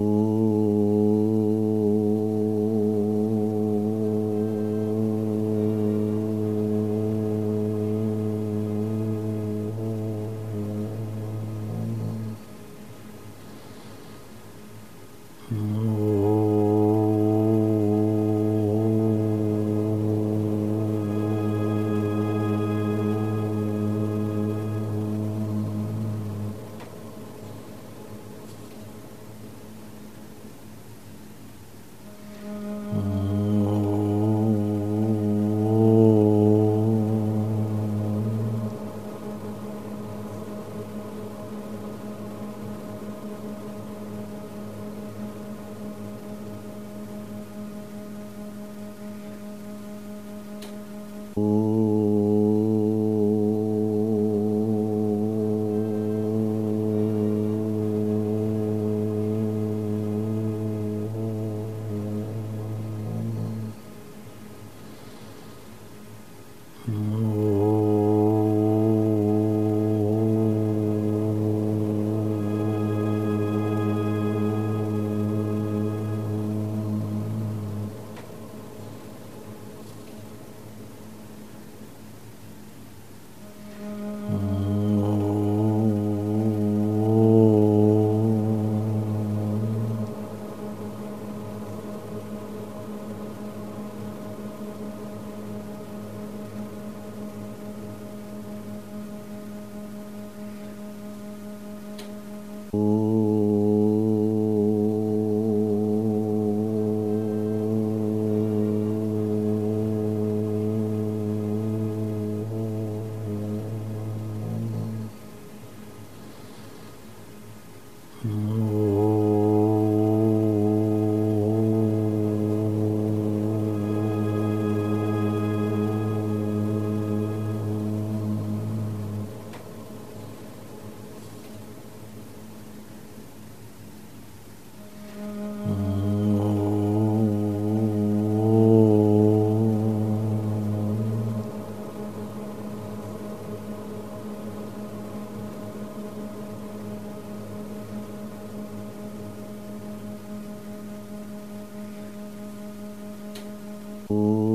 Ooh. Ooh. Ooh.